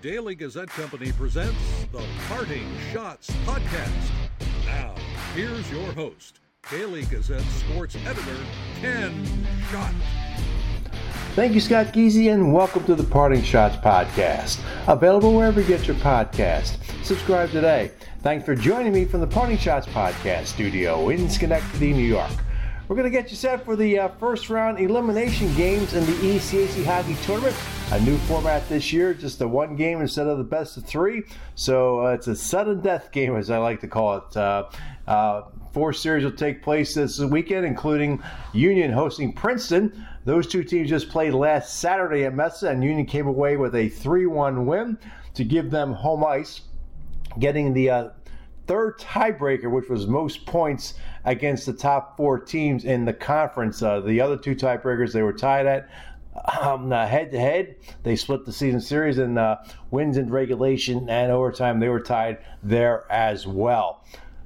Daily Gazette Company presents the Parting Schotts Podcast. Now, here's your host, Daily Gazette sports editor, Ken Schott. Thank you, Scott Geezy, and welcome to the Parting Schotts Podcast. Available wherever you get your podcast. Subscribe today. Thanks for joining me from the Parting Schotts Podcast studio in Schenectady, New York. We're going to get you set for the uh, first round elimination games in the ECAC Hockey Tournament. A new format this year, just a one game instead of the best of three. So uh, it's a sudden death game, as I like to call it. Uh, uh four series will take place this weekend, including Union hosting Princeton. Those two teams just played last Saturday at Messa, and Union came away with a 3 1 win to give them home ice, getting the uh, third tiebreaker, which was most points against the top four teams in the conference. Uh, the other two tiebreakers they were tied at. Head to head, they split the season series and uh, wins in regulation and overtime. They were tied there as well.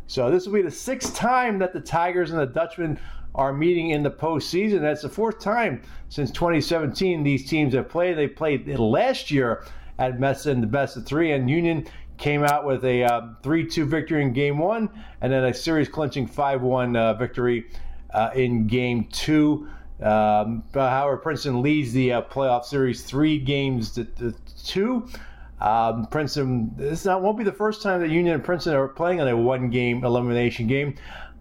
So this will be the sixth time that the Tigers and the Dutchmen are meeting in the postseason. That's the fourth time since 2017 these teams have played. They played last year at Messa in the best of three, and Union came out with a 3 2 victory in game one, and then a series clinching 5 1 uh, victory uh, in game two. Um, however, Princeton leads the uh, playoff series three games to, to two. Um, Princeton, this not, won't be the first time that Union and Princeton are playing on a one game elimination game.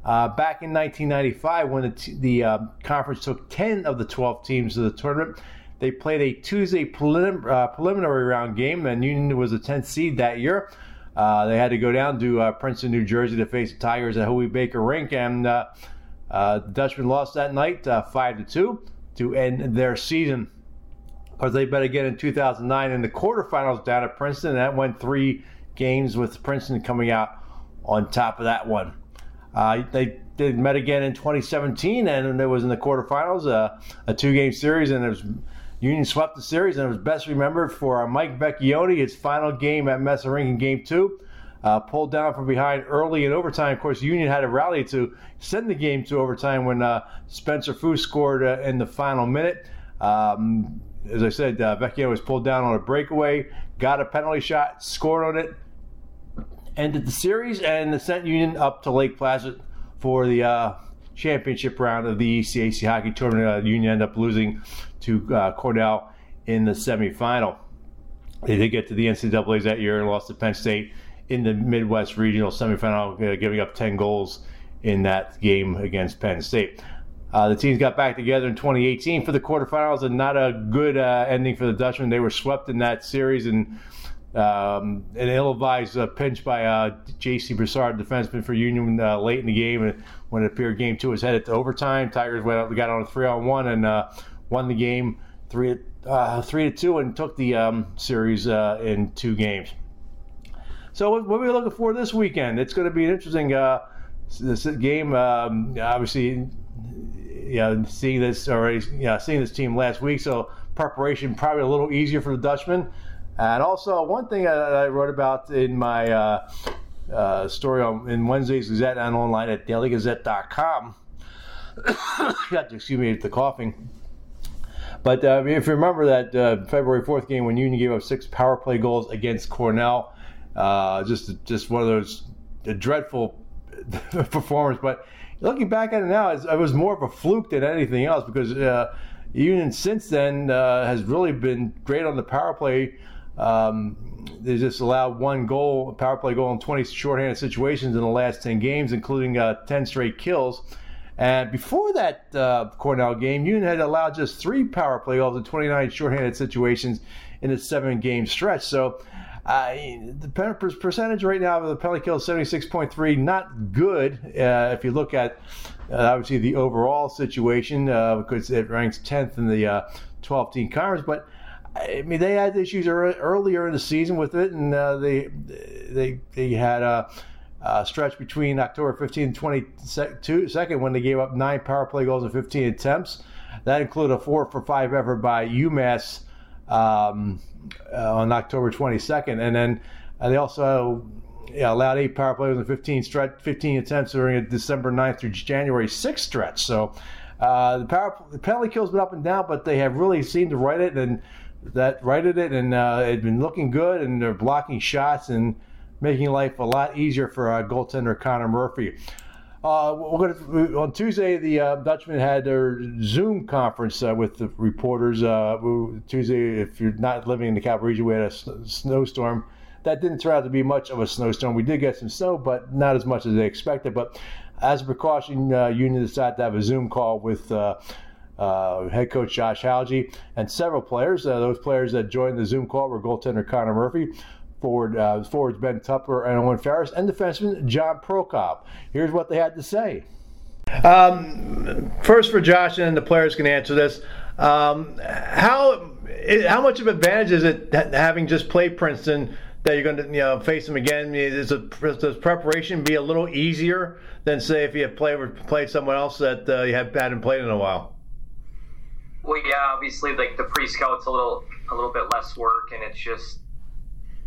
Uh, back in 1995, when the, t- the uh, conference took 10 of the 12 teams to the tournament, they played a Tuesday prelim- uh, preliminary round game, and Union was a 10th seed that year. Uh, they had to go down to uh, Princeton, New Jersey to face the Tigers at Hobey Baker Rink, and uh, uh, the Dutchmen lost that night uh, 5 to 2 to end their season. Because they bet again in 2009 in the quarterfinals down at Princeton, and that went three games with Princeton coming out on top of that one. they they met again in 2017, and it was in the quarterfinals, a two game series, and it was Union swept the series, and it was best remembered for Mike Vecchione, his final game at Messa Rink in Game Two. Uh, pulled down from behind early in overtime. Of course, Union had a rally to send the game to overtime when uh, Spencer Foo scored uh, in the final minute. Um, as I said, uh, Vecchione was pulled down on a breakaway, got a penalty shot, scored on it, ended the series, and sent Union up to Lake Placid for the uh, championship round of the ECAC hockey tournament. Uh, Union ended up losing to uh, Cornell in the semifinal. They did get to the NCAA's that year and lost to Penn State in the Midwest Regional semifinal, uh, giving up 10 goals in that game against Penn State. Uh, the teams got back together in 2018 for the quarterfinals, and not a good uh, ending for the Dutchmen. They were swept in that series, and um, an ill-advised uh, pinch by uh, J.C. Broussard, defenseman for Union, uh, late in the game, and when it appeared game two was headed to overtime. Tigers went up, got on a three-on-one, and uh, won the game three uh, three to two and took the um, series uh, in two games. So what, are we looking for this weekend? It's going to be an interesting uh, this game. Um, obviously, yeah, seeing this already, yeah, seeing this team last week, so preparation probably a little easier for the Dutchmen. And also, one thing I, I wrote about in my uh, uh, story on in Wednesday's Gazette and online at dailygazette.com. excuse me the coughing but uh, if you remember that uh, February 4th game when Union gave up six power play goals against Cornell, uh, just just one of those dreadful performance. But looking back at it now, it was more of a fluke than anything else because uh, Union since then uh, has really been great on the power play. Um, they just allowed one goal, power play goal in 20 shorthanded situations in the last 10 games, including uh, 10 straight kills. And before that uh, Cornell game, Union had allowed just three power play goals in 29 shorthanded situations in a seven game stretch. So uh, the percentage right now of the penalty kill is 76.3, not good uh, if you look at uh, obviously the overall situation uh, because it ranks 10th in the 12 uh, team conference. But I mean, they had issues earlier in the season with it, and they they they had uh, stretch between October 15 and 22nd when they gave up nine power play goals in 15 attempts. That included a four for five effort by UMass um, uh, on October 22nd, and then uh, they also yeah, allowed eight power plays in 15 stretch, 15 attempts during a December 9th through January 6th stretch. So uh, the power the penalty kill's been up and down, but they have really seemed to write it and that righted it, and uh, it had been looking good, and they're blocking shots and making life a lot easier for uh, goaltender Connor Murphy. Uh, gonna, on Tuesday, the uh, Dutchman had their Zoom conference uh, with the reporters. Uh, Tuesday, if you're not living in the capital region, we had a snowstorm. That didn't turn out to be much of a snowstorm. We did get some snow, but not as much as they expected. But as a precaution, uh, Union decided to have a Zoom call with uh, head coach Josh Hauge and several players. those players that joined the Zoom call were goaltender Connor Murphy, forward uh, forwards Ben Tupker and Owen Farris, and defenseman John Prokop. Here's what they had to say. Um, first for Josh, and the players can answer this. Um, how how much of an advantage is it having just played Princeton that you're going to you know face them again? Is a, does preparation be a little easier than say if you have played played someone else that uh, you have hadn't played in a while? Well, yeah, obviously, like the pre-scout's a little a little bit less work, and it's just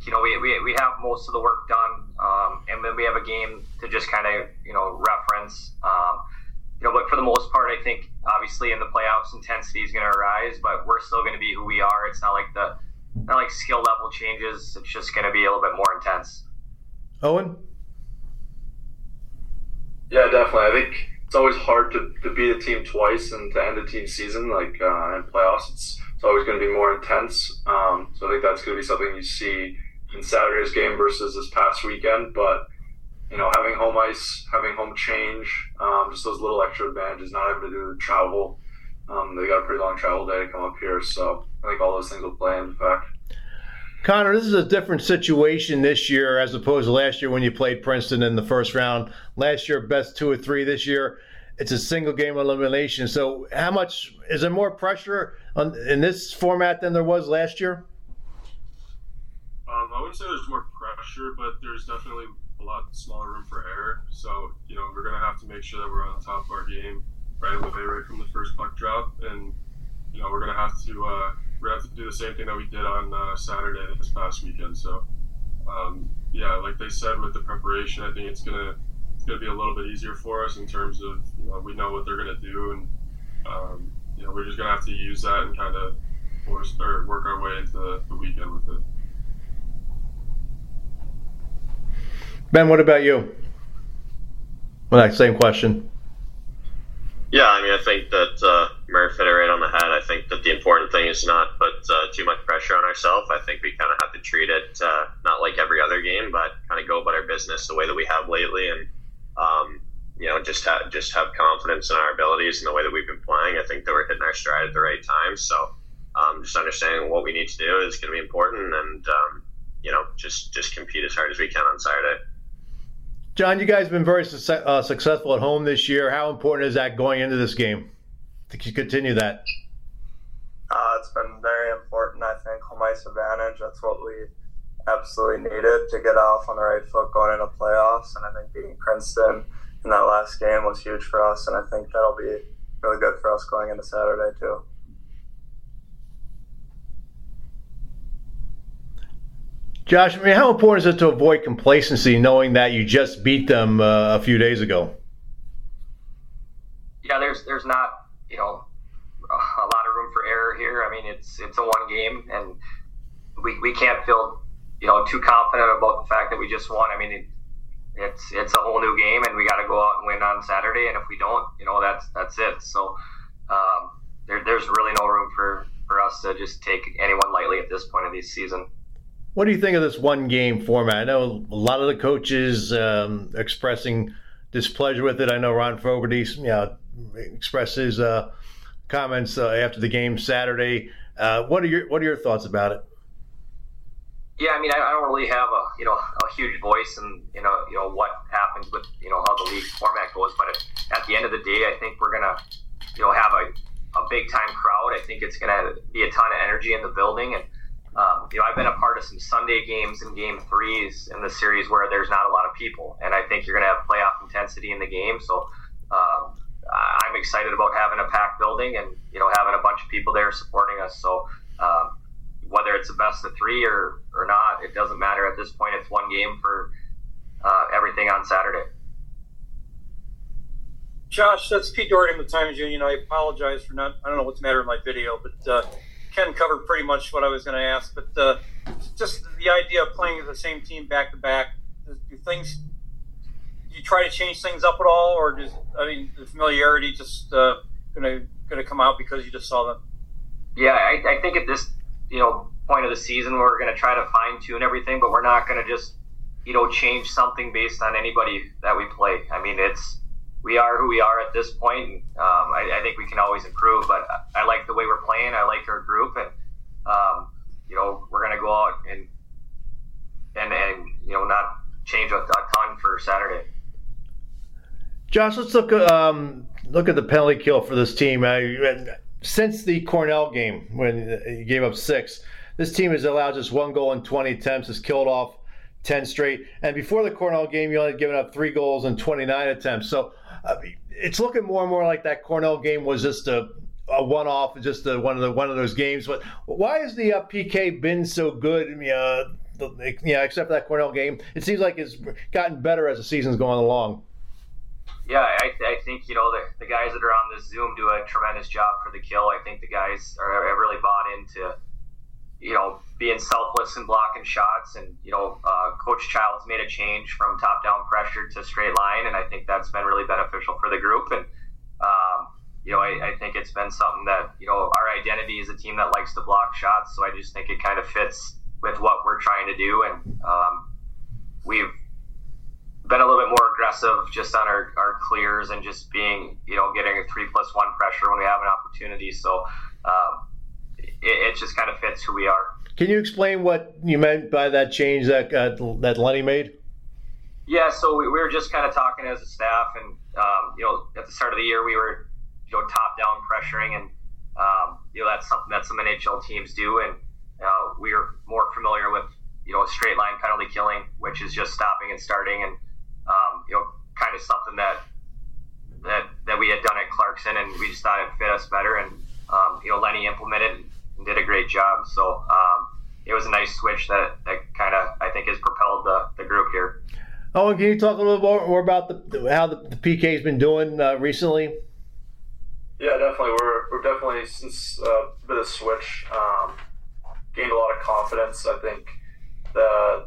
you know, we, we, we have most of the work done, um, and then we have a game to just kind of, you know, reference. Um, you know, but for the most part, I think obviously in the playoffs, intensity is going to arise, but we're still going to be who we are. It's not like the not like skill level changes. It's just going to be a little bit more intense. Owen. Yeah, definitely. I think it's always hard to, to beat a team twice and to end a team season like uh, in playoffs. It's it's always going to be more intense. Um, so I think that's going to be something you see in Saturday's game versus this past weekend. But you know, having home ice, having home change, um, just those little extra advantages, not having to do the travel. Um, they got a pretty long travel day to come up here, so I think all those things will play in fact. Connor, this is a different situation this year as opposed to last year when you played Princeton in the first round. Last year, best two or three. This year, it's a single game elimination. So, how much is there more pressure on, in this format than there was last year? Wouldn't say there's more pressure, but there's definitely a lot smaller room for error. So, you know, we're going to have to make sure that we're on top of our game right away, right from the first puck drop. And, you know, we're going to have to, uh, we're going to have to do the same thing that we did on uh, Saturday this past weekend. So, um, yeah, like they said with the preparation, I think it's going to, it's going to be a little bit easier for us in terms of, you know, we know what they're going to do. And, um, you know, we're just going to have to use that and kind of force or work our way into the weekend with it. Ben, what about you? Well, that same question. Yeah, I mean, I think that uh, Murph hit it right on the head. I think that the important thing is not put uh, too much pressure on ourselves. I think we kind of have to treat it uh, not like every other game, but kind of go about our business the way that we have lately, and um, you know, just have just have confidence in our abilities and the way that we've been playing. I think that we're hitting our stride at the right time. So, um, just understanding what we need to do is going to be important, and um, you know, just just compete as hard as we can on Saturday. John, you guys have been very su- uh, successful at home this year. How important is that going into this game to continue that? Uh, it's been very important. I think home ice advantage. That's what we absolutely needed to get off on the right foot going into playoffs. And I think beating Princeton in that last game was huge for us. And I think that'll be really good for us going into Saturday too. Josh, I mean, how important is it to avoid complacency knowing that you just beat them uh, a few days ago? Yeah, there's there's not you know a lot of room for error here. I mean, it's it's a one game, and we, we can't feel you know too confident about the fact that we just won. I mean, it, it's it's a whole new game, and we got to go out and win on Saturday. And if we don't, you know, that's that's it. So um, there, there's really no room for for us to just take anyone lightly at this point of the season. What do you think of this one game format? I know a lot of the coaches um, expressing displeasure with it. I know Ron Fogarty you know, expressed his uh, comments uh, after the game Saturday. Uh, what are your What are your thoughts about it? Yeah, I mean, I, I, don't really have a you know a huge voice in you know you know what happens with you know how the league format goes, but at the end of the day, I think we're gonna you know have a, a big time crowd. I think it's gonna be a ton of energy in the building and um, you know, I've been a part of some Sunday games and game threes in the series where there's not a lot of people, and I think you're going to have playoff intensity in the game. So um, I'm excited about having a packed building and you know having a bunch of people there supporting us. So um, whether it's a best of three or or not, it doesn't matter at this point. It's one game for uh, everything on Saturday. Josh, that's Pete Dougherty from the Times Union. I apologize for not. I don't know what's the matter with my video, but. Uh, Ken covered pretty much what I was going to ask, but uh, just the idea of playing the same team back to back. Do things? Do you try to change things up at all, or just I mean, the familiarity just uh, gonna gonna come out because you just saw them? Yeah, I, I think at this you know point of the season we're going to try to fine tune everything, but we're not going to just you know change something based on anybody that we play. I mean, it's we are who we are at this point. Um, I, I, think we can always improve, but I like the way we're playing. I like our group, and um, you know we're going to go out and and and you know not change for Saturday. Josh, let's look um, look at the penalty kill for this team. Uh, since the Cornell game, when he gave up six, this team has allowed just one goal in 20 attempts, has killed off 10 straight. And before the Cornell game, you only given up three goals in 29 attempts. So uh, it's looking more and more like that Cornell game was just a, a one-off, just a, one of the one of those games. But why has the uh, PK been so good? I mean, uh, the, yeah, except that Cornell game, it seems like it's gotten better as the season's going along. Yeah, I, I think you know the, the guys that are on this Zoom do a tremendous job for the kill. I think the guys are, are really bought into you know, being selfless and blocking shots. And, you know, uh, Coach Childs made a change from top down pressure to straight line. And I think that's been really beneficial for the group. And, um, you know, I, I, think it's been something that, you know, our identity is a team that likes to block shots. So I just think it kind of fits with what we're trying to do. And um, we've been a little bit more aggressive just on our, our clears and just being, you know, getting a three plus one pressure when we have an opportunity. So, um, it, it just kind of fits who we are. Can you explain what you meant by that change that uh, that Lenny made? Yeah, so we, we, were just kind of talking as a staff, and um, you know, at the start of the year, we were you know top down pressuring, and um, you know that's something that some NHL teams do, and we are more familiar with you know straight line penalty killing, which is just stopping and starting, and um, you know kind of something that that that we had done at Clarkson, and we just thought it fit us better, and um, you know Lenny implemented and did a great job. So um, it was a nice switch that, that kind of I think has propelled the, the group here. Oh, can you talk a little more, more about the, how the, the PK has been doing uh, recently? Yeah, definitely. We're, we're definitely since uh, a bit of switch um, gained a lot of confidence. I think the,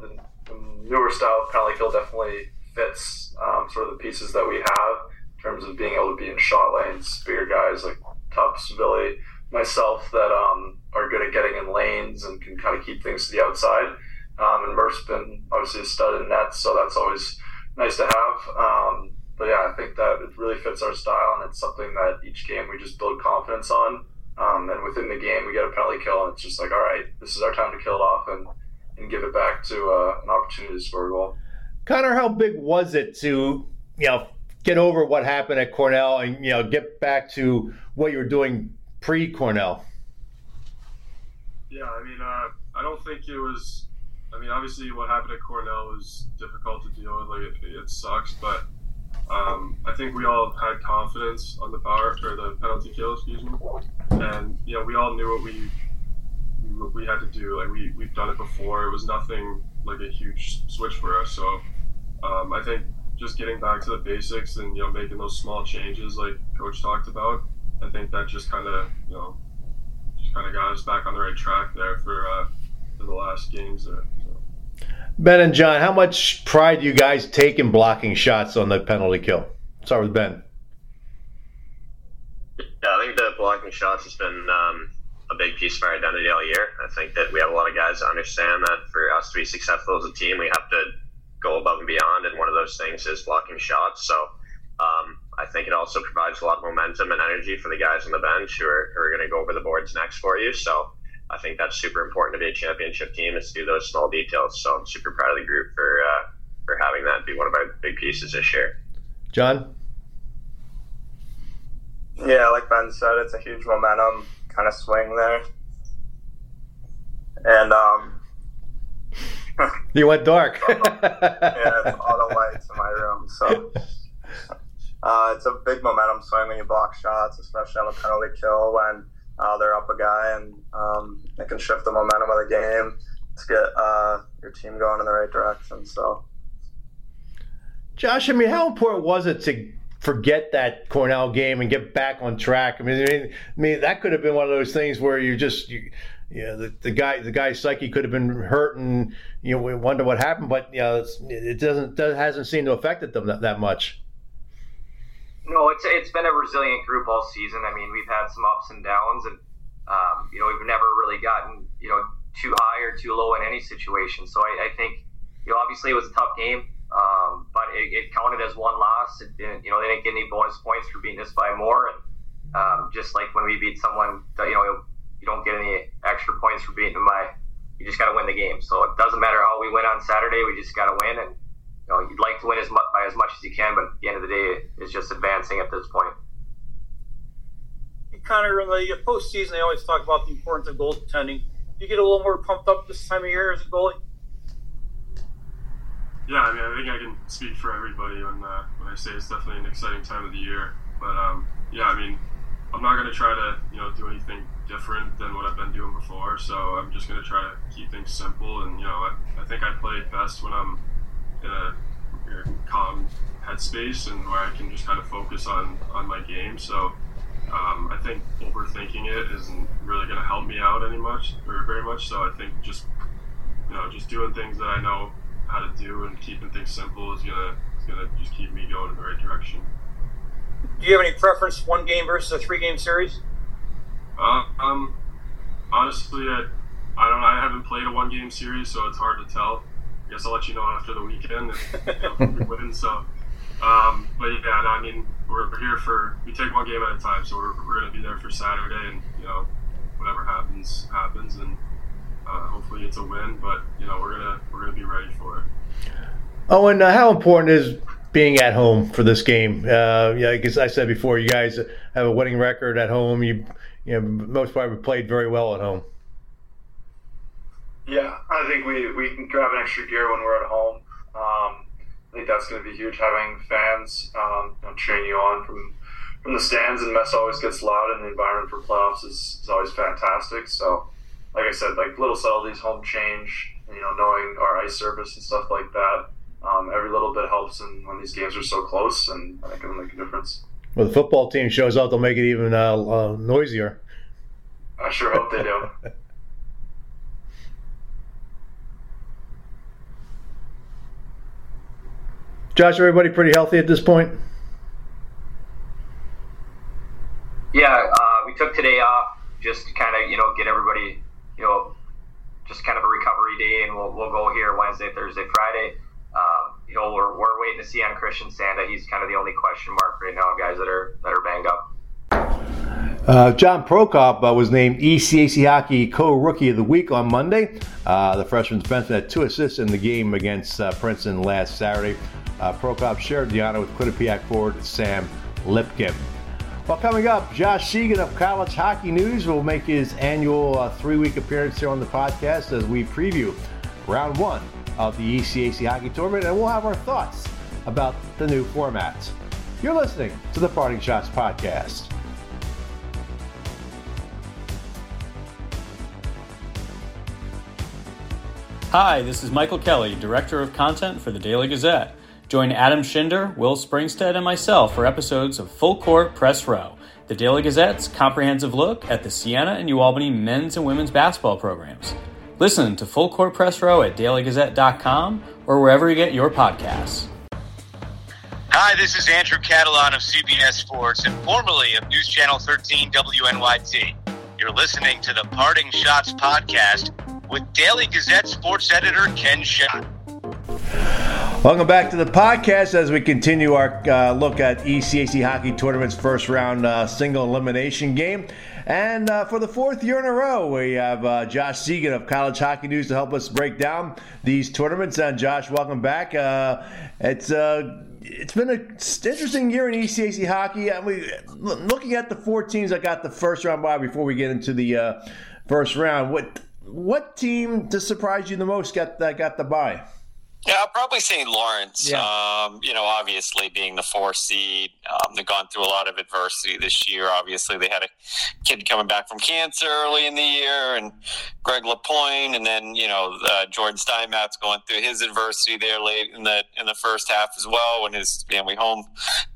the newer style of penalty kill definitely fits um, sort of the pieces that we have in terms of being able to be in shot lanes, bigger guys like Tufts, Billy, myself that um, are good at getting in lanes and can kind of keep things to the outside. Um, and Murph's been obviously a stud in nets, so that's always nice to have. Um, but yeah, I think that it really fits our style, and it's something that each game we just build confidence on. Um, and within the game, we get a penalty kill, and it's just like, all right, this is our time to kill it off and, and give it back to uh, an opportunity to score a goal. Connor, how big was it to you know get over what happened at Cornell and you know get back to what you were doing pre Cornell? Yeah, I mean, uh, I don't think it was. I mean, obviously, what happened at Cornell was difficult to deal with. Like, it, it sucks, but um, I think we all had confidence on the power or the penalty kill, excuse me, and you know, we all knew what we what we had to do. Like, we we've done it before. It was nothing like a huge switch for us. So, um, I think just getting back to the basics and you know making those small changes, like Coach talked about, I think that just kind of you know just kind of got us back on the right track there for uh, for the last games there. Ben and John, how much pride do you guys take in blocking shots on the penalty kill? Start with Ben. Yeah, I think the blocking shots has been um, a big piece of our identity all year. I think that we have a lot of guys that understand that for us to be successful as a team, we have to go above and beyond, and one of those things is blocking shots. So um, I think it also provides a lot of momentum and energy for the guys on the bench who are, who are going to go over the boards next for you. So I think that's super important to be a championship team is to do those small details. So I'm super proud of the group for uh, for having that be one of my big pieces this year. John. Yeah, like Ben said, it's a huge momentum kind of swing there, and um. you went dark. yeah, it's all the lights in my room, so uh, it's a big momentum swing when you block shots, especially on a penalty kill when uh, they're up a guy and um, it can shift the momentum of the game to get uh, your team going in the right direction. So, Josh, I mean, how important was it to forget that Cornell game and get back on track. I mean, I mean, that could have been one of those things where you just you, know, the, the guy the guy's psyche could have been hurt, and you know we wonder what happened. But you know, it doesn't does, hasn't seemed to affect them that, that much. No, it's it's been a resilient group all season. I mean, we've had some ups and downs, and um, you know we've never really gotten you know too high or too low in any situation. So I, I think you know obviously it was a tough game, um, but it, it, counted as one loss. It didn't you know they didn't get any bonus points for beating us by more, and um, just like when we beat someone, you know you don't get any extra points for beating them by. You just got to win the game. So it doesn't matter how we win on Saturday. We just got to win and you know, you'd like to win as much by as much as you can, but at the end of the day, it's just advancing at this point. Connor, in the postseason, they always talk about the importance of goaltending. Do you get a little more pumped up this time of year as a goalie? Yeah, I mean, I think I can speak for everybody when uh, when I say it's definitely an exciting time of the year. But um, yeah, I mean, I'm not going to try to you know do anything different than what I've been doing before. So I'm just going to try to keep things simple. And you know, I, I think I play best when I'm in a, calm headspace and where I can just kind of focus on on my game. So um, I think overthinking it isn't really going to help me out any much or very much. So I think just you know just doing things that I know how to do and keeping things simple is gonna is gonna just keep me going in the right direction. Do you have any preference, one game versus a three game series? Uh, um, honestly, I, I don't. I haven't played a one game series, so it's hard to tell. I guess I'll let you know after the weekend if, you we win. So, um, but yeah, no, I mean, we're, we're here for we take one game at a time, so we're, we're going to be there for Saturday, and you know, whatever happens, happens, and uh, hopefully it's a win. But you know, we're gonna we're gonna be ready for it. Oh, and uh, how important is being at home for this game? Uh, yeah, because I said before, you guys have a winning record at home. You, you know, most probably played very well at home. Yeah, I think we, we can grab an extra gear when we're at home. Um, I think that's going to be huge. Having fans um, you know, cheering you on from from the stands and mess always gets loud, and the environment for playoffs is, is always fantastic. So, like I said, like little subtleties, home change, you know, knowing our ice surface and stuff like that. Um, every little bit helps, and when these games are so close, and I think it'll make a difference. Well, the football team shows up; they'll make it even uh, uh, noisier. I sure hope they do. Josh, everybody pretty healthy at this point? Yeah, uh, we took today off just to kind of, you know, get everybody, you know, just kind of a recovery day, and we'll, we'll go here Wednesday, Thursday, Friday. Um, you know, we're, we're waiting to see on Christian Sanda. He's kind of the only question mark right now, guys that are that are banged up. Uh, John Prokop uh, was named ECAC Hockey Co-Rookie of the Week on Monday. Uh, the freshman defenseman had two assists in the game against uh, Princeton last Saturday. Uh, Prokop shared the honor with Quinnipiac forward Sam Lipkin. Well, coming up, Josh Seguin of College Hockey News will make his annual uh, three-week appearance here on the podcast as we preview round one of the ECAC Hockey Tournament, and we'll have our thoughts about the new format. You're listening to the Parting Schotts Podcast. Hi, this is Michael Kelly, Director of Content for the Daily Gazette. Join Adam Shinder, Will Springstead, and myself for episodes of Full Court Press Row, the Daily Gazette's comprehensive look at the Siena and UAlbany men's and women's basketball programs. Listen to Full Court Press Row at dailygazette.com or wherever you get your podcasts. Hi, this is Andrew Catalon of CBS Sports and formerly of News Channel 13 WNYT. You're listening to the Parting Schotts podcast with Daily Gazette sports editor Ken Schott. Welcome back to the podcast as we continue our uh, look at ECAC Hockey Tournament's first round uh, single elimination game. And uh, for the fourth year in a row, we have uh, Josh Seguin of College Hockey News to help us break down these tournaments. And Josh, welcome back. Uh, it's uh, it's been an interesting year in ECAC hockey. I mean, looking at the four teams that got the first round by before we get into the first round, what what team to surprise you the most got that got the bye? Yeah, probably St. Lawrence. Yeah. Um, you know, obviously being the four seed, um, they've gone through a lot of adversity this year. Obviously, they had a kid coming back from cancer early in the year, and Greg Lapointe, and then you know uh, Jordan Steinmetz going through his adversity there late in the in the first half as well when his family home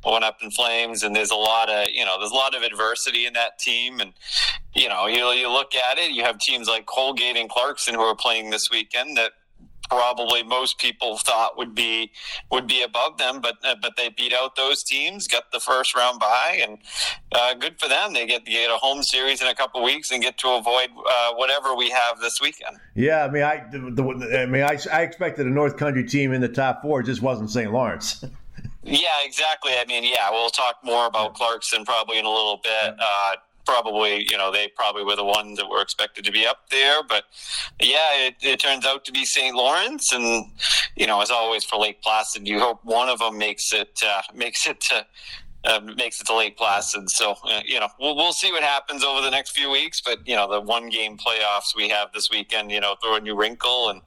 went up in flames. And there's a lot of you know there's a lot of adversity in that team, and you know you you look at it, you have teams like Colgate and Clarkson who are playing this weekend that probably most people thought would be would be above them, but uh, but they beat out those teams, got the first round bye, and uh, good for them. They get, get a home series in a couple weeks and get to avoid uh, whatever we have this weekend. Yeah, I mean, I the, I mean, I, I expected a North Country team in the top four. It just wasn't St. Lawrence. yeah, exactly. I mean, yeah, we'll talk more about Clarkson probably in a little bit. Uh, probably, you know, they probably were the ones that were expected to be up there. But yeah, it, it turns out to be St. Lawrence, and you know, as always for Lake Placid, you hope one of them makes it uh, makes it to. Uh, makes it to Lake Placid, so uh, you know we'll we'll see what happens over the next few weeks. But you know the one game playoffs we have this weekend, you know, throw a new wrinkle, and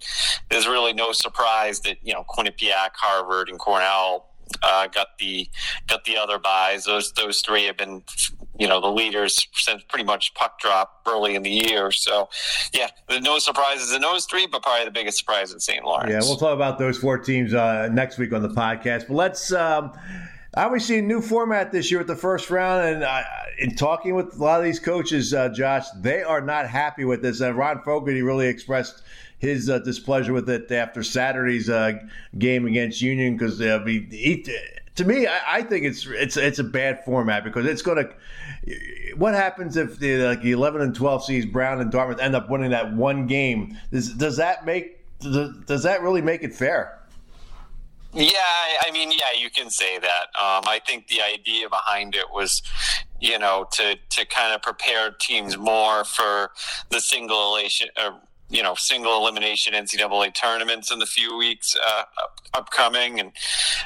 there's really no surprise that you know Quinnipiac, Harvard, and Cornell uh, got the got the other buys. Those those three have been you know the leaders since pretty much puck drop early in the year. So yeah, no surprises in those three, but probably the biggest surprise in St. Lawrence. Yeah, we'll talk about those four teams uh, next week on the podcast. But let's. Um, obviously, a new format this year with the first round, and uh, in talking with a lot of these coaches, uh, Josh, they are not happy with this. And Ron Fogarty really expressed his uh, displeasure with it after Saturday's uh, game against Union because uh, he, to me, I, I, think it's it's it's a bad format because it's going to. What happens if the like the eleven and twelve seeds Brown and Dartmouth end up winning that one game? Does does that make does, that really make it fair? Yeah, I mean, yeah, you can say that. Um, I think the idea behind it was, you know, to to kind of prepare teams more for the single elation, uh, you know single elimination NCAA tournaments in the few weeks uh, upcoming, and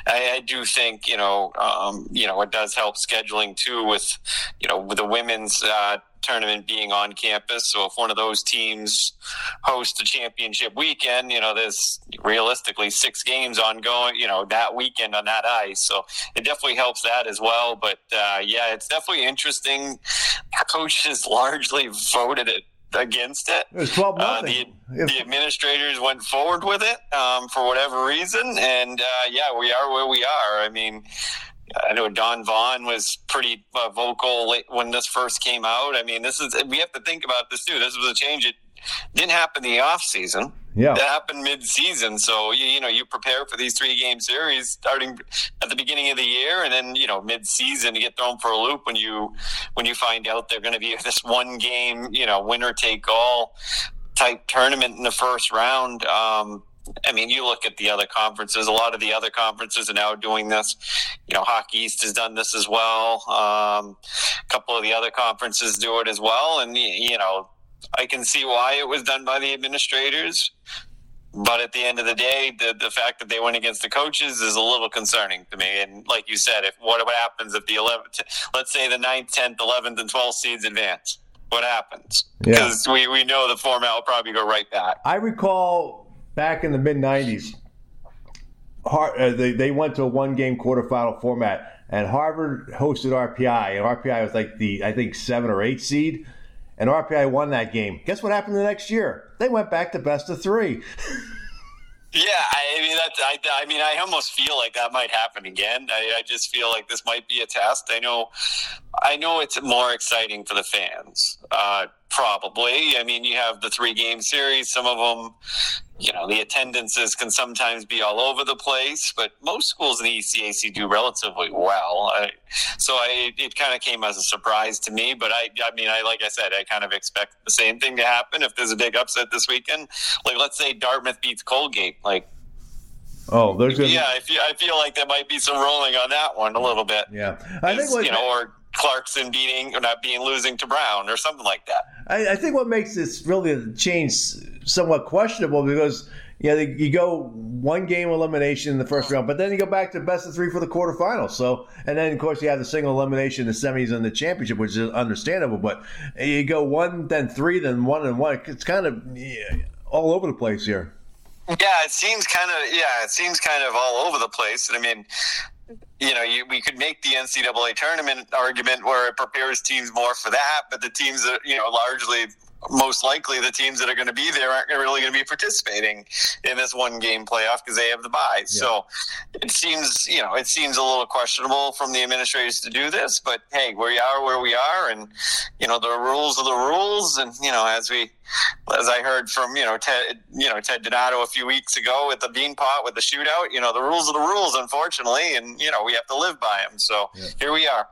I, I, do think you know um, you know it does help scheduling too with you know with the women's uh, tournament being on campus. So if one of those teams hosts a championship weekend, you know, there's realistically six games ongoing, you know, that weekend on that ice. So it definitely helps that as well. But uh, yeah, it's definitely interesting. Coaches largely voted it against it. It was twelve uh, the, the, administrators went forward with it um, for whatever reason, and uh, yeah, we are where we are. I mean. I know Don Vaughan was pretty uh, vocal when this first came out. I mean, this is we have to think about this too. This was a change. It didn't happen in the off season. Yeah, that happened mid-season. So you, you know you prepare for these three-game series starting at the beginning of the year, and then you know mid-season you get thrown for a loop when you when you find out they're going to be this one-game you know winner take all type tournament in the first round. Um, I mean, you look at the other conferences. A lot of the other conferences are now doing this. You know, Hockey East has done this as well. Um, a couple of the other conferences do it as well, and you know I can see why it was done by the administrators. But at the end of the day, the, the fact that they went against the coaches is a little concerning to me. And like you said, if what, what happens if the 11th, let's say the 9th, 10th, 11th, and 12th seeds advance? What happens? Because yeah. we, we know the format will probably go right back. I recall back in the mid 90s, uh, they, they went to a one game quarterfinal format, and Harvard hosted RPI, and RPI was like the, I think, seven or eight seed and RPI won that game. Guess what happened the next year? They went back to best of three. yeah, I mean that's. I, I mean, I almost feel like that might happen again. I, I just feel like this might be a test. I know, I know it's more exciting for the fans. Uh, probably. I mean, you have the three game series. Some of them, you know, the attendances can sometimes be all over the place, but most schools in the ECAC do relatively well. I, so I, it kind of came as a surprise to me, but I, I mean, I, like I said, I kind of expect the same thing to happen if there's a big upset this weekend. Like, let's say Dartmouth beats Colgate, like, Oh, there's gonna... yeah. I feel I feel like there might be some rolling on that one a little bit. Yeah, I think you know, or Clarkson beating or not being losing to Brown or something like that. I, I think what makes this really change somewhat questionable because yeah, you, know, you go one game elimination in the first round, but then you go back to best of three for the quarterfinals. So, and then of course you have the single elimination, the semis, and the championship, which is understandable. But you go one, then three, then one, and one. It's kind of yeah, all over the place here. Yeah, it seems kind of yeah, it seems kind of all over the place. And I mean, you know, you, we could make the NCAA tournament argument where it prepares teams more for that, but the teams that you know largely most likely the teams that are going to be there aren't really going to be participating in this one game playoff because they have the bye. Yeah. So it seems, you know, it seems a little questionable from the administrators to do this, but hey, we are where we are and, you know, the rules are the rules. And, you know, as we, as I heard from, you know, Ted, you know, Ted Donato a few weeks ago with the Beanpot, with the shootout, you know, the rules are the rules, unfortunately. And, you know, we have to live by them. So yeah. here we are.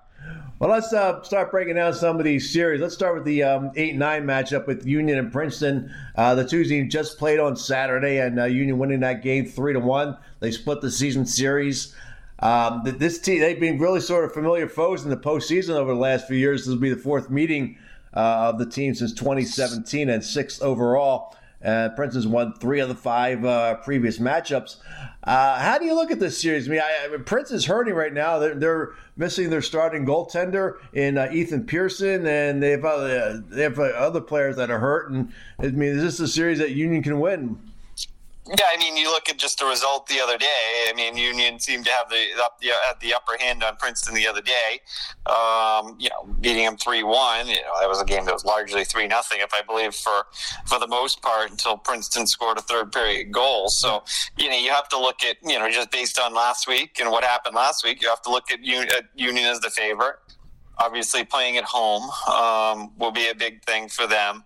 Well, let's uh, start breaking down some of these series. Let's start with the um, 8 9 matchup with Union and Princeton. Uh, the two teams just played on Saturday, and uh, Union winning that game 3 to 1. They split the season series. Um, this team, they've been really sort of familiar foes in the postseason over the last few years. This will be the fourth meeting uh, of the team since 2017 and sixth overall. Uh, Princeton's won three of the five uh, previous matchups. Uh, how do you look at this series? I mean, I, I mean, Prince is hurting right now. They're, they're missing their starting goaltender in uh, Ethan Pearson, and they have uh, they have uh, other players that are hurt. And I mean, is this a series that Union can win? Yeah, I mean, you look at just the result the other day. I mean, Union seemed to have the up the, the upper hand on Princeton the other day. Um, you know, beating them three one. You know, that was a game that was largely three nothing, if I believe, for for the most part, until Princeton scored a third period goal. So, you know, you have to look at you know just based on last week and what happened last week. You have to look at, at Union as the favorite. Obviously, playing at home um, will be a big thing for them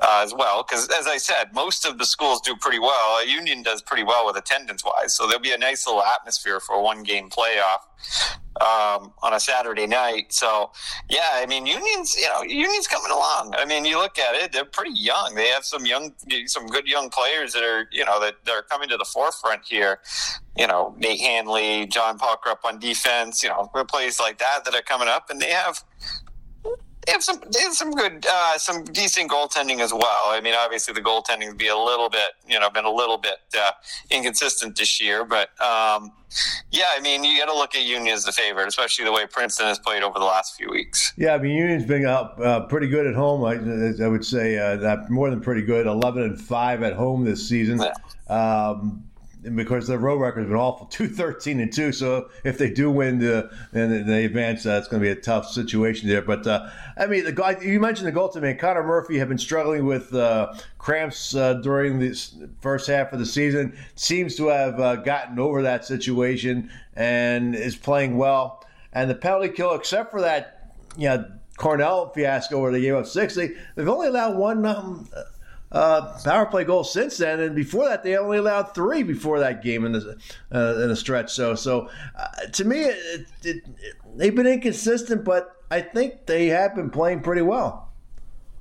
uh, as well. Because as I said, most of the schools do pretty well. Union does pretty well with attendance wise, so there'll be a nice little atmosphere for a one game playoff um, on a Saturday night. So yeah, I mean Union's you know Union's coming along. I mean you look at it, they're pretty young. They have some young, some good young players that are you know that they're coming to the forefront here. You know Nate Hanley, John Parker Prokop on defense. You know players like that that are coming up, and they have they have some they have some good uh, some decent goaltending as well. I mean, obviously the goaltending be a little bit you know been a little bit uh, inconsistent this year, but um, yeah, I mean you got to look at Union as the favorite, especially the way Princeton has played over the last few weeks. Yeah, I mean Union's been up uh, pretty good at home. I, I would say uh, more than pretty good, eleven and five at home this season. Yeah. Um, because their road record has been awful, two thirteen and two. So if they do win the and they advance, uh, going to be a tough situation there. But uh, I mean, the you mentioned the goaltender, Connor Murphy, have been struggling with uh, cramps uh, during the first half of the season. Seems to have uh, gotten over that situation and is playing well. And the penalty kill, except for that, you know, Cornell fiasco where they gave up sixty, they've only allowed one. Um, uh, power play goals since then, and before that they only allowed three before that game in the uh, in a stretch. So, so uh, to me, it, it, it, they've been inconsistent, but I think they have been playing pretty well.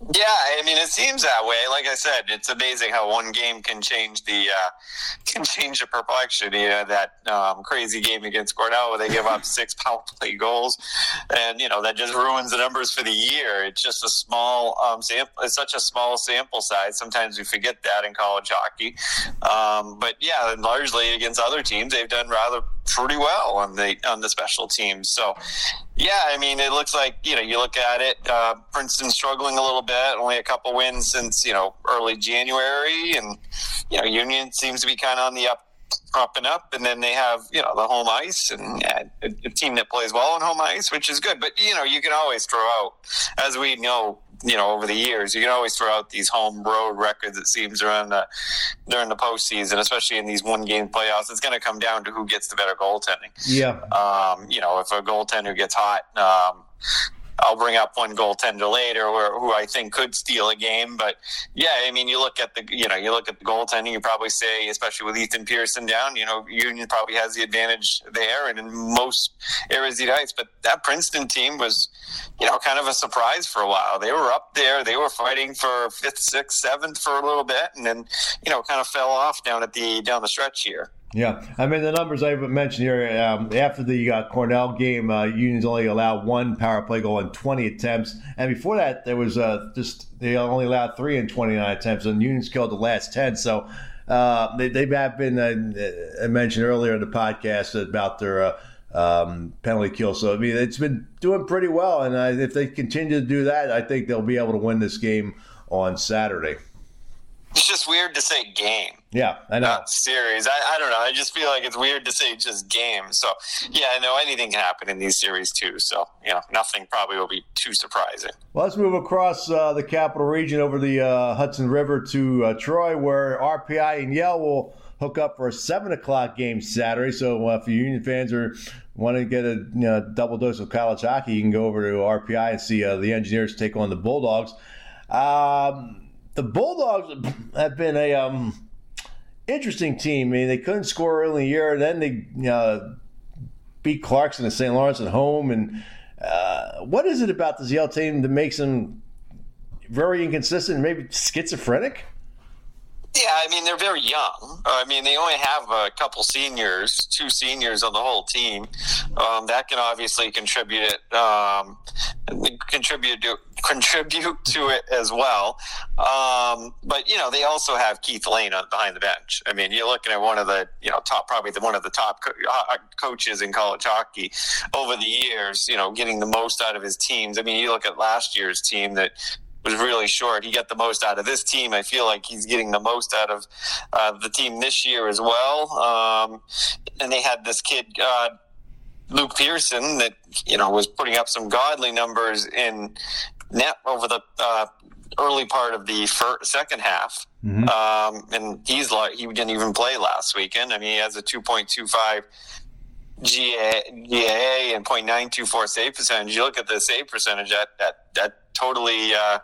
Yeah, I mean, it seems that way. Like I said, it's amazing how one game can change the uh, can change the perplexion. You know that um, crazy game against Cornell where they give up six power play goals, and you know that just ruins the numbers for the year. It's just a small um, sample. It's such a small sample size. Sometimes we forget that in college hockey. Um, but yeah, largely against other teams, they've done rather pretty well on the on the special teams. So, yeah, I mean, it looks like you know you look at it. Uh, Princeton struggling a little bit, only a couple wins since you know early January, and you know Union seems to be kind of on the up up and up, and then they have you know the home ice and yeah, a, a team that plays well on home ice, which is good. But you know you can always throw out, as we know, you know, over the years, you can always throw out these home road records. It seems during the during the postseason, especially in these one game playoffs, it's going to come down to who gets the better goaltending. Yeah. Um, you know, if a goaltender gets hot, um, I'll bring up one goaltender later, where, who I think could steal a game. But yeah, I mean, you look at the you know you look at the goaltending. You probably say, especially with Ethan Pearson down, you know, Union probably has the advantage there, and in most areas of the ice. But that Princeton team was, you know, kind of a surprise for a while. They were up there. They were fighting for fifth, sixth, seventh for a little bit, and then you know, kind of fell off down at the down the stretch here. Yeah, I mean the numbers I mentioned here. Um, after the uh, Cornell game, uh, Unions only allowed one power play goal in 20 attempts, and before that, there was uh, just they only allowed three in 29 attempts, and Unions killed the last 10. So uh, they, they have been. Uh, I mentioned earlier in the podcast about their uh, um, penalty kill. So I mean, it's been doing pretty well, and if they continue to do that, I think they'll be able to win this game on Saturday. It's just weird to say game. Yeah, I know. Not series. I, I don't know. I just feel like it's weird to say just game. So, yeah, I know anything can happen in these series too. So, you know, nothing probably will be too surprising. Well, let's move across uh, the capital region over the uh, Hudson River to uh, Troy, where RPI and Yale will hook up for a seven o'clock game Saturday. So, uh, if you Union fans are want to get a you know, double dose of college hockey, you can go over to RPI and see uh, the Engineers take on the Bulldogs. Um, the Bulldogs have been a um, interesting team. I mean, they couldn't score early in the year, then they uh, beat Clarkson and St. Lawrence at home. And uh, what is it about this Yale team that makes them very inconsistent, maybe schizophrenic? Yeah, I mean they're very young. I mean they only have a couple seniors, two seniors on the whole team. Um, that can obviously contribute um, contribute to contribute to it as well. Um, but you know they also have Keith Allain on, behind the bench. I mean you're looking at one of the you know top probably the, one of the top co- uh, coaches in college hockey over the years. You know getting the most out of his teams. I mean you look at last year's team that was really short. He got the most out of this team. I feel like he's getting the most out of uh, the team this year as well. Um, and they had this kid, uh, Luke Pearson, that you know was putting up some godly numbers in net over the uh, early part of the first, second half. Mm-hmm. Um, and he's like he didn't even play last weekend. I mean, he has a two point two five. GA, GAA and 0.924 save percentage. You look at the save percentage at, at, at totally uh,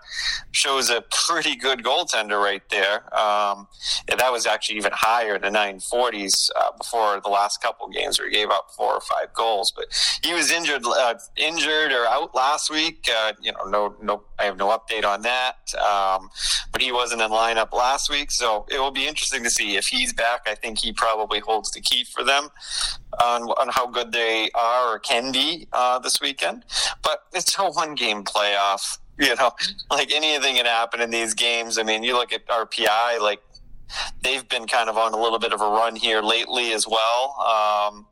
shows a pretty good goaltender right there. Um, that was actually even higher in the 940s uh, before the last couple games where he gave up four or five goals. But he was injured, uh, injured or out last week. Uh, you know, no, no, I have no update on that. Um, but he wasn't in lineup last week, so it will be interesting to see if he's back. I think he probably holds the key for them on, on how good they are or can be uh, this weekend. But it's a one game playoff. You know, like anything can happen in these games. I mean, you look at RPI, like they've been kind of on a little bit of a run here lately as well. Um,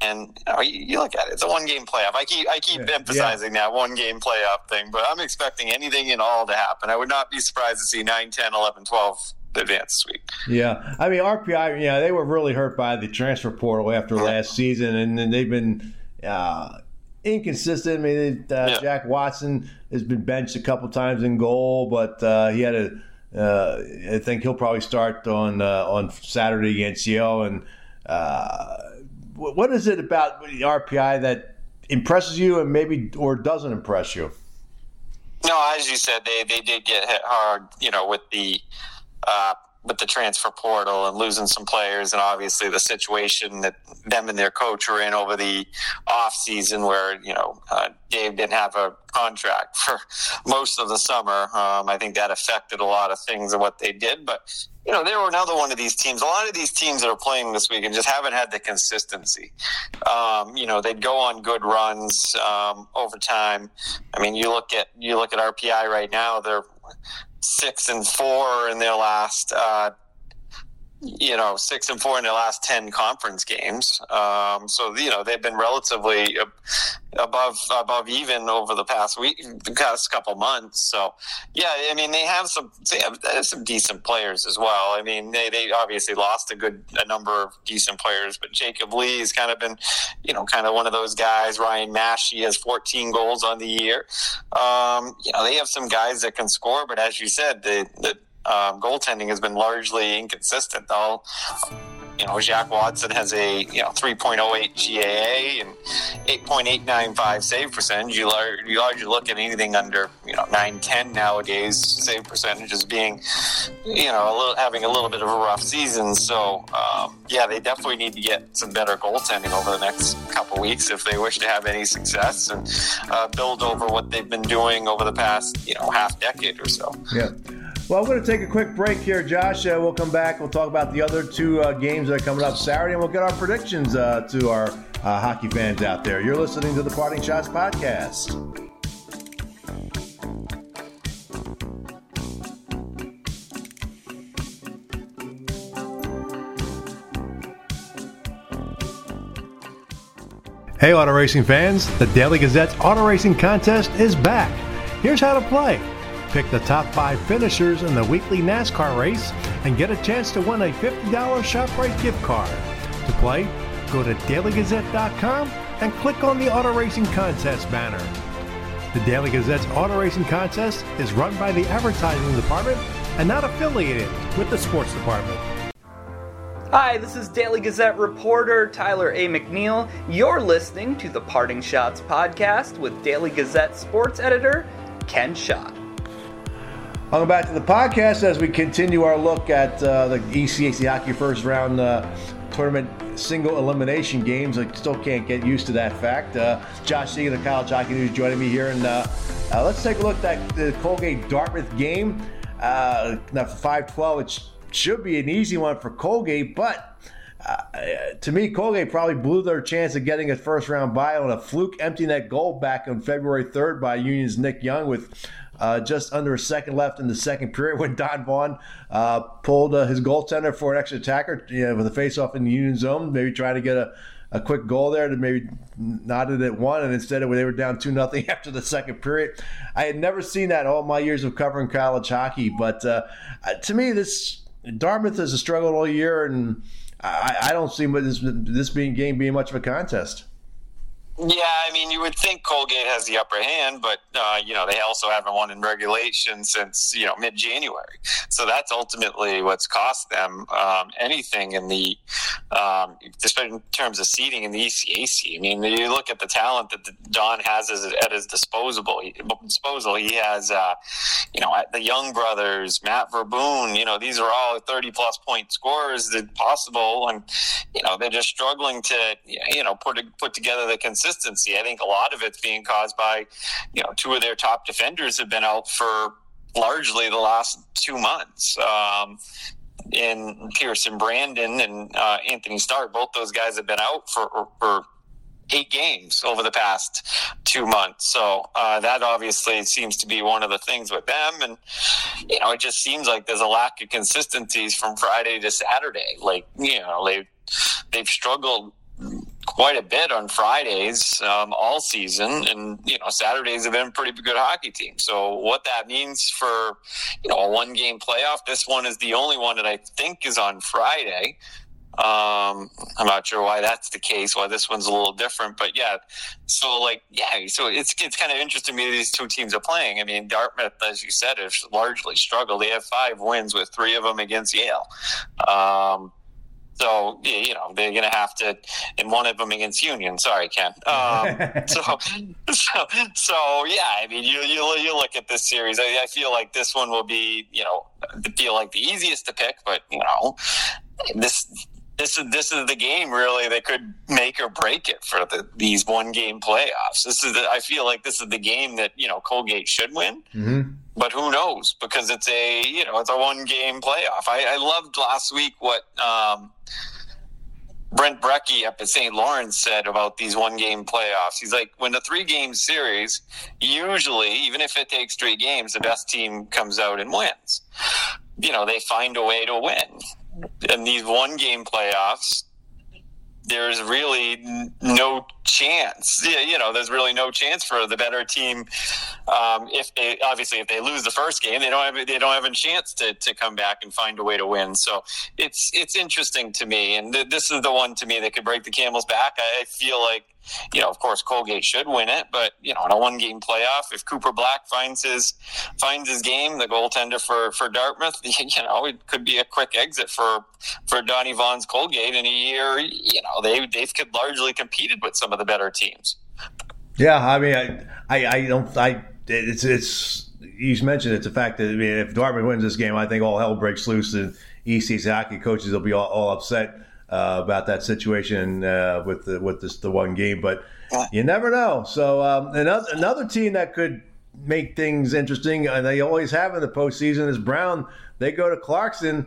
and you, know, you, look at it; it's a one-game playoff. I keep I keep yeah, emphasizing yeah. that one-game playoff thing, but I'm expecting anything and all to happen. I would not be surprised to see 9, 10, 11, 12 advance this week. Yeah, I mean RPI, yeah, they were really hurt by the transfer portal after last season, and, then they've been. Uh, inconsistent. I mean, uh, yeah. Jack Watson has been benched a couple times in goal, but uh, he had a. Uh, I think he'll probably start on uh, on Saturday against Yale. And uh, what is it about the RPI that impresses you, and maybe or doesn't impress you? No, as you said, they they did get hit hard. You know, with the uh, with the transfer portal and losing some players, and obviously the situation that them and their coach were in over the off season, where you know uh, Dave didn't have a contract for most of the summer. Um, I think that affected a lot of things and what they did, but. You know, they were another one of these teams. A lot of these teams that are playing this week and just haven't had the consistency. Um, you know, they'd go on good runs um, over time. I mean, you look at you look at RPI right now; they're six and four in their last uh, you know six and four in the last 10 conference games. Um, so you know they've been relatively above above even over the past week the past couple months. So yeah i mean they have some they have, they have some decent players as well. I mean they, they obviously lost a good a number of decent players but jacob lee has kind of been you know kind of one of those guys. Ryan massey has 14 goals on the year. Um, you know they have some guys that can score but as you said the, the um, goaltending has been largely inconsistent. You know, Jack Watson has a you know 3.08 GAA and 8.895 save percentage. You large, you largely look at anything under you know 910 nowadays save percentage as being you know a little having a little bit of a rough season. So um, yeah, they definitely need to get some better goaltending over the next couple weeks if they wish to have any success and uh, build over what they've been doing over the past you know half decade or so. Yeah. Well, I'm going to take a quick break here, Josh. Uh, we'll come back. We'll talk about the other two uh, games that are coming up Saturday, and we'll get our predictions uh, to our uh, hockey fans out there. You're listening to the Parting Schotts podcast. Hey, auto racing fans! The Daily Gazette's auto racing contest is back. Here's how to play. Pick the top five finishers in the weekly NASCAR race and get a chance to win a $50 ShopRite gift card. To play, go to dailygazette.com and click on the Auto Racing Contest banner. The Daily Gazette's Auto Racing Contest is run by the Advertising Department and not affiliated with the Sports Department. Hi, this is Daily Gazette reporter Tyler A. McNeil. You're listening to the Parting Schotts podcast with Daily Gazette sports editor Ken Schott. Welcome back to the podcast as we continue our look at uh, the ECAC Hockey first round uh, tournament single elimination games. I still can't get used to that fact. Uh, Josh Seguin, the College Hockey News, joining me here. And uh, uh, let's take a look at the Colgate Dartmouth game. Uh, now, for 5 12, it should be an easy one for Colgate, but to me, Colgate probably blew their chance of getting a first round bye on a fluke empty net goal back on February 3rd by Union's Nick Young with uh, just under a second left in the second period when Don Vaughan uh, pulled uh, his goaltender for an extra attacker you know, with a face-off in the Union zone, maybe trying to get a, a quick goal there to maybe not it at one, and instead they were down two nothing after the second period. I had never seen that all my years of covering college hockey, but uh, to me, this Dartmouth has struggled all year, and I, I don't see this, this being game being much of a contest. Yeah, I mean, you would think Colgate has the upper hand, but uh, you know they also haven't won in regulation since you know mid January. So that's ultimately what's cost them um, anything in the, um, in terms of seeding in the ECAC. I mean, you look at the talent that Don has at his disposable disposal. He has, uh, you know, the young brothers, Matt Verboon. You know, these are all thirty plus point scorers that possible, and you know they're just struggling to you know put put together the consistency. I think a lot of it's being caused by, you know, two of their top defenders have been out for largely the last two months. Um, in Pearson Brandon and uh, Anthony Stark, both those guys have been out for, for eight games over the past two months. So uh, that obviously seems to be one of the things with them. And, you know, it just seems like there's a lack of consistencies from Friday to Saturday. Like, you know, they, they've struggled quite a bit on Fridays um, all season, and you know Saturdays have been a pretty good hockey team. So what that means for you know a one game playoff, this one is the only one that I think is on Friday. Um, I'm not sure why that's the case. Why this one's a little different, but yeah. So like yeah, so it's it's kind of interesting to me these two teams are playing. I mean, Dartmouth, as you said, has largely struggled. They have five wins with three of them against Yale. Um, so you know they're going to have to, and one of them against Union. Sorry, Ken. Um, so, so, so yeah. I mean, you you, you look at this series. I, I, feel like this one will be you know feel like the easiest to pick, but you know this. This is this is the game really that could make or break it for the, these one game playoffs. This is the, I feel like this is the game that you know Colgate should win. Mm-hmm. But who knows? Because it's a you know it's a one game playoff. I, I loved last week what um, brent Brekke up at st lawrence said about these one game playoffs. He's like when the three game series usually even if it takes three games the best team comes out and wins. You know they find a way to win and these one game playoffs there's really no chance. You know, there's really no chance for the better team. Um, if they obviously if they lose the first game, they don't have they don't have a chance to, to come back and find a way to win. So it's it's interesting to me, and th- this is the one to me that could break the camel's back. I feel like you know, of course, Colgate should win it, but you know, in a one-game playoff, if Cooper Black finds his finds his game, the goaltender for for Dartmouth, you know, it could be a quick exit for for Donnie Vaughan's Colgate in a year. You know, they they've largely competed with some of the better teams. Yeah, I mean, I I, I don't I it's it's you mentioned it's a fact that I mean, if Dartmouth wins this game, I think all hell breaks loose and EC's hockey coaches will be all, all upset uh, about that situation uh, with the, with this the one game, but you never know. So um, another another team that could make things interesting, and they always have in the postseason, is Brown. They go to Clarkson.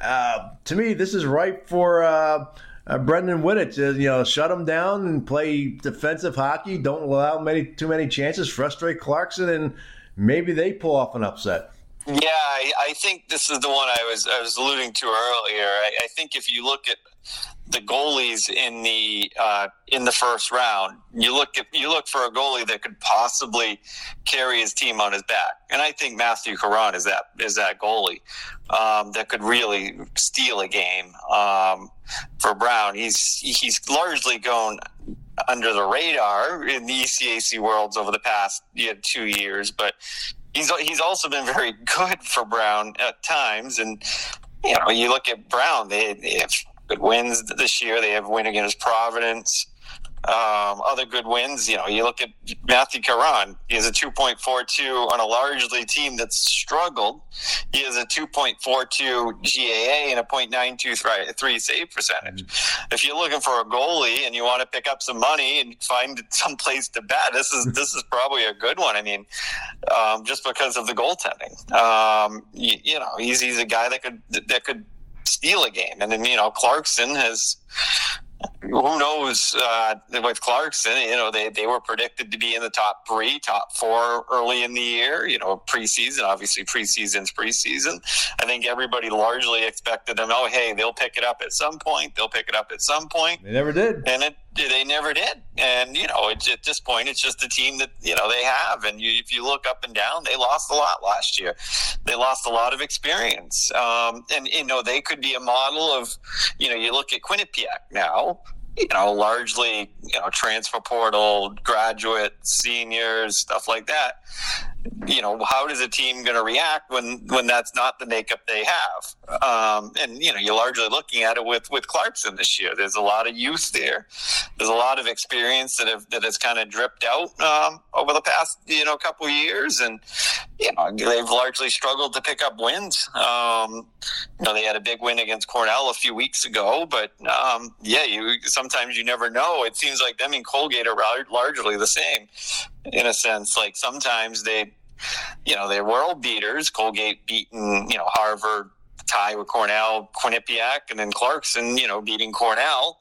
Uh, to me, this is ripe for uh, uh, Brendan Whittet to you know shut them down and play defensive hockey. Don't allow many too many chances. Frustrate Clarkson, and maybe they pull off an upset. Yeah, I, I, think this is the one I was I was alluding to earlier. I, I think if you look at the goalies in the uh, in the first round, you look at you look for a goalie that could possibly carry his team on his back, and I think Matthew Caron is that is that goalie um, that could really steal a game um, for Brown. He's he's largely gone under the radar in the ECAC worlds over the past you know, two years, but he's he's also been very good for Brown at times. And you know, you look at Brown; they, have good wins this year. They have a win against Providence. Um, other good wins, you know, you look at Matthew Caron. He has a 2.42 on a largely team that's struggled. He has a 2.42 GAA and a .923 save percentage. Mm-hmm. If you're looking for a goalie and you want to pick up some money and find some place to bet, this is this is probably a good one. I mean, um, just because of the goaltending, um, you, you know, he's he's a guy that could that could steal a game, and then you know Clarkson has who knows uh, with Clarkson? You know, they, they were predicted to be in the top three, top four early in the year. You know, preseason, obviously preseason's preseason. I think everybody largely expected them. Oh, hey, they'll pick it up at some point. They'll pick it up at some point. They never did, and it they never did. And you know, at this point, it's just the team that you know they have. And you, if you look up and down, they lost a lot last year. They lost a lot of experience. Um, and you know, they could be a model of. You know, you look at Quinnipiac now you know, largely, you know, transfer portal, graduate, seniors, stuff like that you know, how is a team going to react when when that's not the makeup they have? Um, and you know, you're largely looking at it with with Clarkson this year. There's a lot of youth there. There's a lot of experience that have that has kind of dripped out um, over the past you know couple years, and you know they've largely struggled to pick up wins. Um, you know, they had a big win against Cornell a few weeks ago, but um, yeah, you sometimes you never know. It seems like them and Colgate are largely the same in a sense. Like sometimes they, you know, they're world beaters. Colgate beating, you know, Harvard, tie with Cornell, Quinnipiac, and then Clarkson, you know, beating Cornell.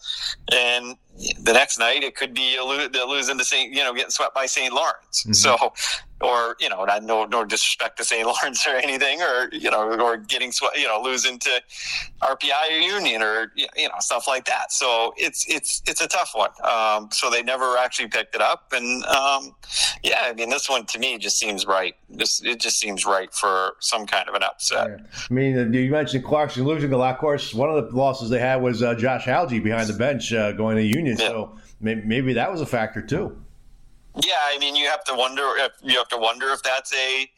And the next night it could be they're losing to St. You know, getting swept by St. Lawrence. Mm-hmm. So or you know, no no disrespect to St. Lawrence or anything, or you know, or getting you know losing to RPI or Union or you know stuff like that. So it's it's it's a tough one. Um, so they never actually picked it up, and um, yeah, I mean this one to me just seems right. Just it just seems right for some kind of an upset. Yeah. I mean, you mentioned Clarkson losing a lot. Of course, one of the losses they had was uh, Josh Hauge behind the bench uh, going to Union. Yeah. So maybe, maybe that was a factor too. Yeah, I mean, you have to wonder if you have to wonder if that's a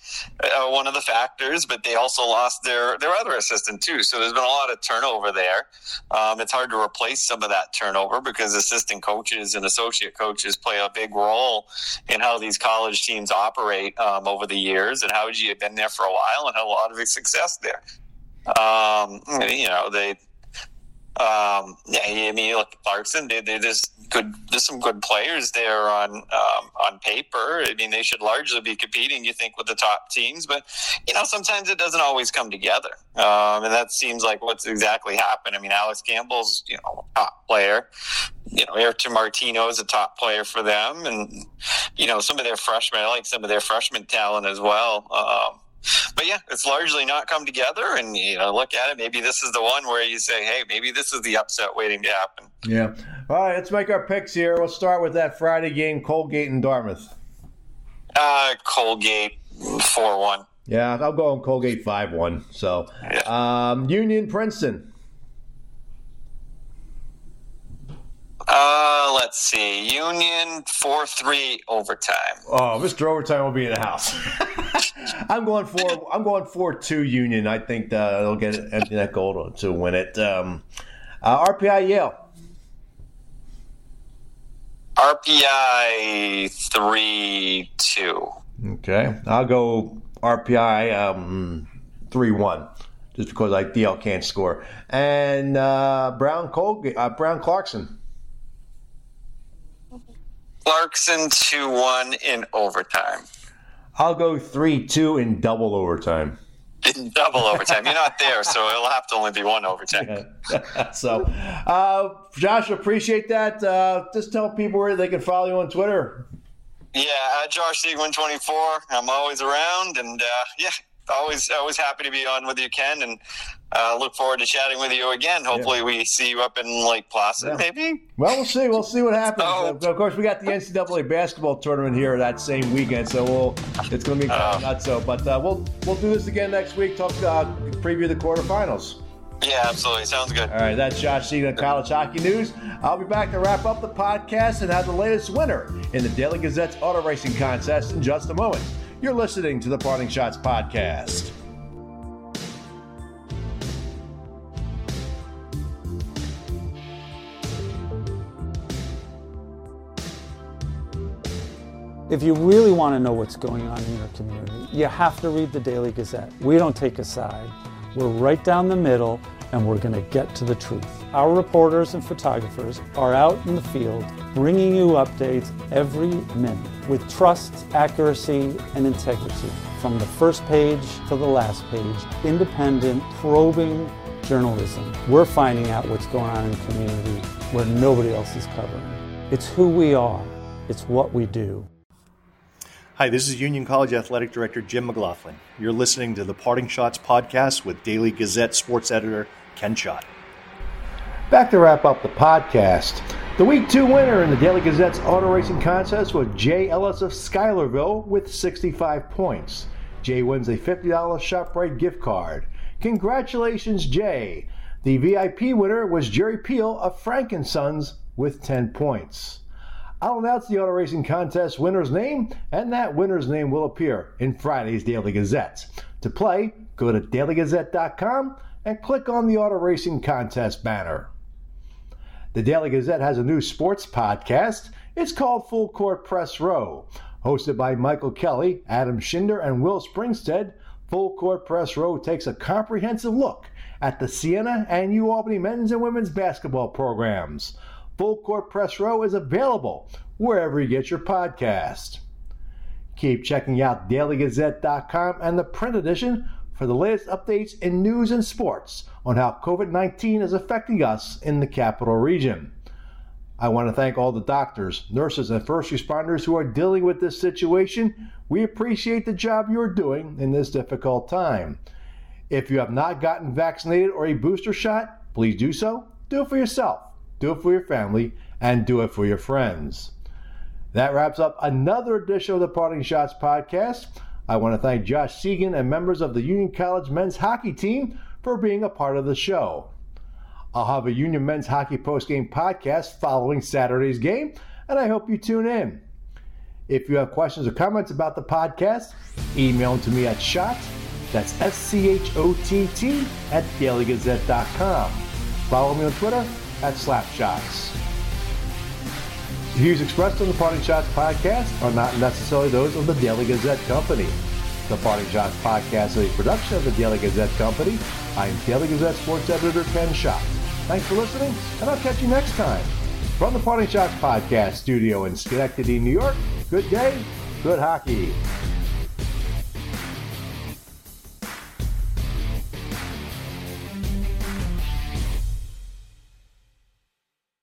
uh, one of the factors. But they also lost their their other assistant too, so there's been a lot of turnover there. Um, it's hard to replace some of that turnover because assistant coaches and associate coaches play a big role in how these college teams operate um, over the years. And how you have been there for a while and had a lot of success there. Um, you know, they um, yeah, I mean, look, at Clarkson, they, they just good. There's some good players there on um, on paper. I mean, they should largely be competing. You think with the top teams, but you know, sometimes it doesn't always come together, um, and that seems like what's exactly happened. I mean, Alex Campbell's you know top player. You know, Ayrton Martino is a top player for them, and you know some of their freshmen. I like some of their freshman talent as well. Um, but yeah, it's largely not come together. And you know, look at it. Maybe this is the one where you say, "Hey, maybe this is the upset waiting to happen." Yeah. All right, let's make our picks here. We'll start with that Friday game, Colgate and Dartmouth. Uh, Colgate four one. Yeah, I'll go on Colgate five one. So, yeah. um, Union Princeton. Uh, let's see. Union four three overtime. Oh, Mr. Overtime will be in the house. I'm going for I'm going for two Union. I think uh, they'll get empty net goal to, to win it. Um, uh, RPI Yale. RPI three two. Okay, I'll go RPI um, three one, just because like DL can't score. And uh, Brown Colgate, uh, Brown Clarkson. Clarkson two one in overtime. I'll go three two in double overtime in double overtime. You're not there, so it'll have to only be one overtime. so, uh, Josh, appreciate that. Uh, just tell people where they can follow you on Twitter. Yeah, at Josh Siegman 24. I'm always around, and uh, yeah, always always happy to be on with you, Ken, and uh, look forward to chatting with you again. Hopefully, yeah. we see you up in Lake Placid, yeah. maybe. Well, we'll see. We'll see what happens. Oh. Of course, we got the NCAA basketball tournament here that same weekend, so we'll it's going to be uh, nuts. So, but uh, we'll we'll do this again next week. Talk uh, preview the quarterfinals. Yeah, absolutely. Sounds good. All right, that's Josh Seguin College Hockey News. I'll be back to wrap up the podcast and have the latest winner in the Daily Gazette's auto racing contest in just a moment. You're listening to the Parting Schotts Podcast. If you really want to know what's going on in your community, you have to read the Daily Gazette. We don't take a side. We're right down the middle and we're going to get to the truth. Our reporters and photographers are out in the field bringing you updates every minute with trust, accuracy, and integrity. From the first page to the last page, independent, probing journalism. We're finding out what's going on in the community where nobody else is covering. It's who we are, it's what we do. Hi, this is Union College Athletic Director Jim McLaughlin. You're listening to the Parting Schotts podcast with Daily Gazette sports editor Ken Schott. Back to wrap up the podcast. The week two winner in the Daily Gazette's auto racing contest was Jay Ellis of Schuylerville with 65 points. Jay wins a $50 ShopRite gift card. Congratulations, Jay. The VIP winner was Jerry Peel of Frank & Sons with 10 points. I'll announce the auto racing contest winner's name, and that winner's name will appear in Friday's Daily Gazette. To play, go to dailygazette.com and click on the auto racing contest banner. The Daily Gazette has a new sports podcast. It's called Full Court Press Row. Hosted by Michael Kelly, Adam Shinder, and Will Springstead, Full Court Press Row takes a comprehensive look at the Siena and UAlbany men's and women's basketball programs. Full Court Press Row is available wherever you get your podcast. Keep checking out dailygazette.com and the print edition for the latest updates in news and sports on how COVID 19 is affecting us in the capital region. I want to thank all the doctors, nurses, and first responders who are dealing with this situation. We appreciate the job you're doing in this difficult time. If you have not gotten vaccinated or a booster shot, please do so. Do it for yourself do it for your family, and do it for your friends. That wraps up another edition of the Parting Schotts podcast. I want to thank Josh Seguin and members of the Union College men's hockey team for being a part of the show. I'll have a Union men's hockey postgame podcast following Saturday's game, and I hope you tune in. If you have questions or comments about the podcast, email them to me at schott, that's S-C-H-O-T-T, at dailygazette.com. Follow me on Twitter at Slapschotts. Views expressed on the Parting Schotts podcast are not necessarily those of the Daily Gazette Company. The Parting Schotts podcast is a production of the Daily Gazette Company. I'm Daily Gazette sports editor Ken Schott. Thanks for listening, and I'll catch you next time. From the Parting Schotts podcast studio in Schenectady, New York, good day, good hockey.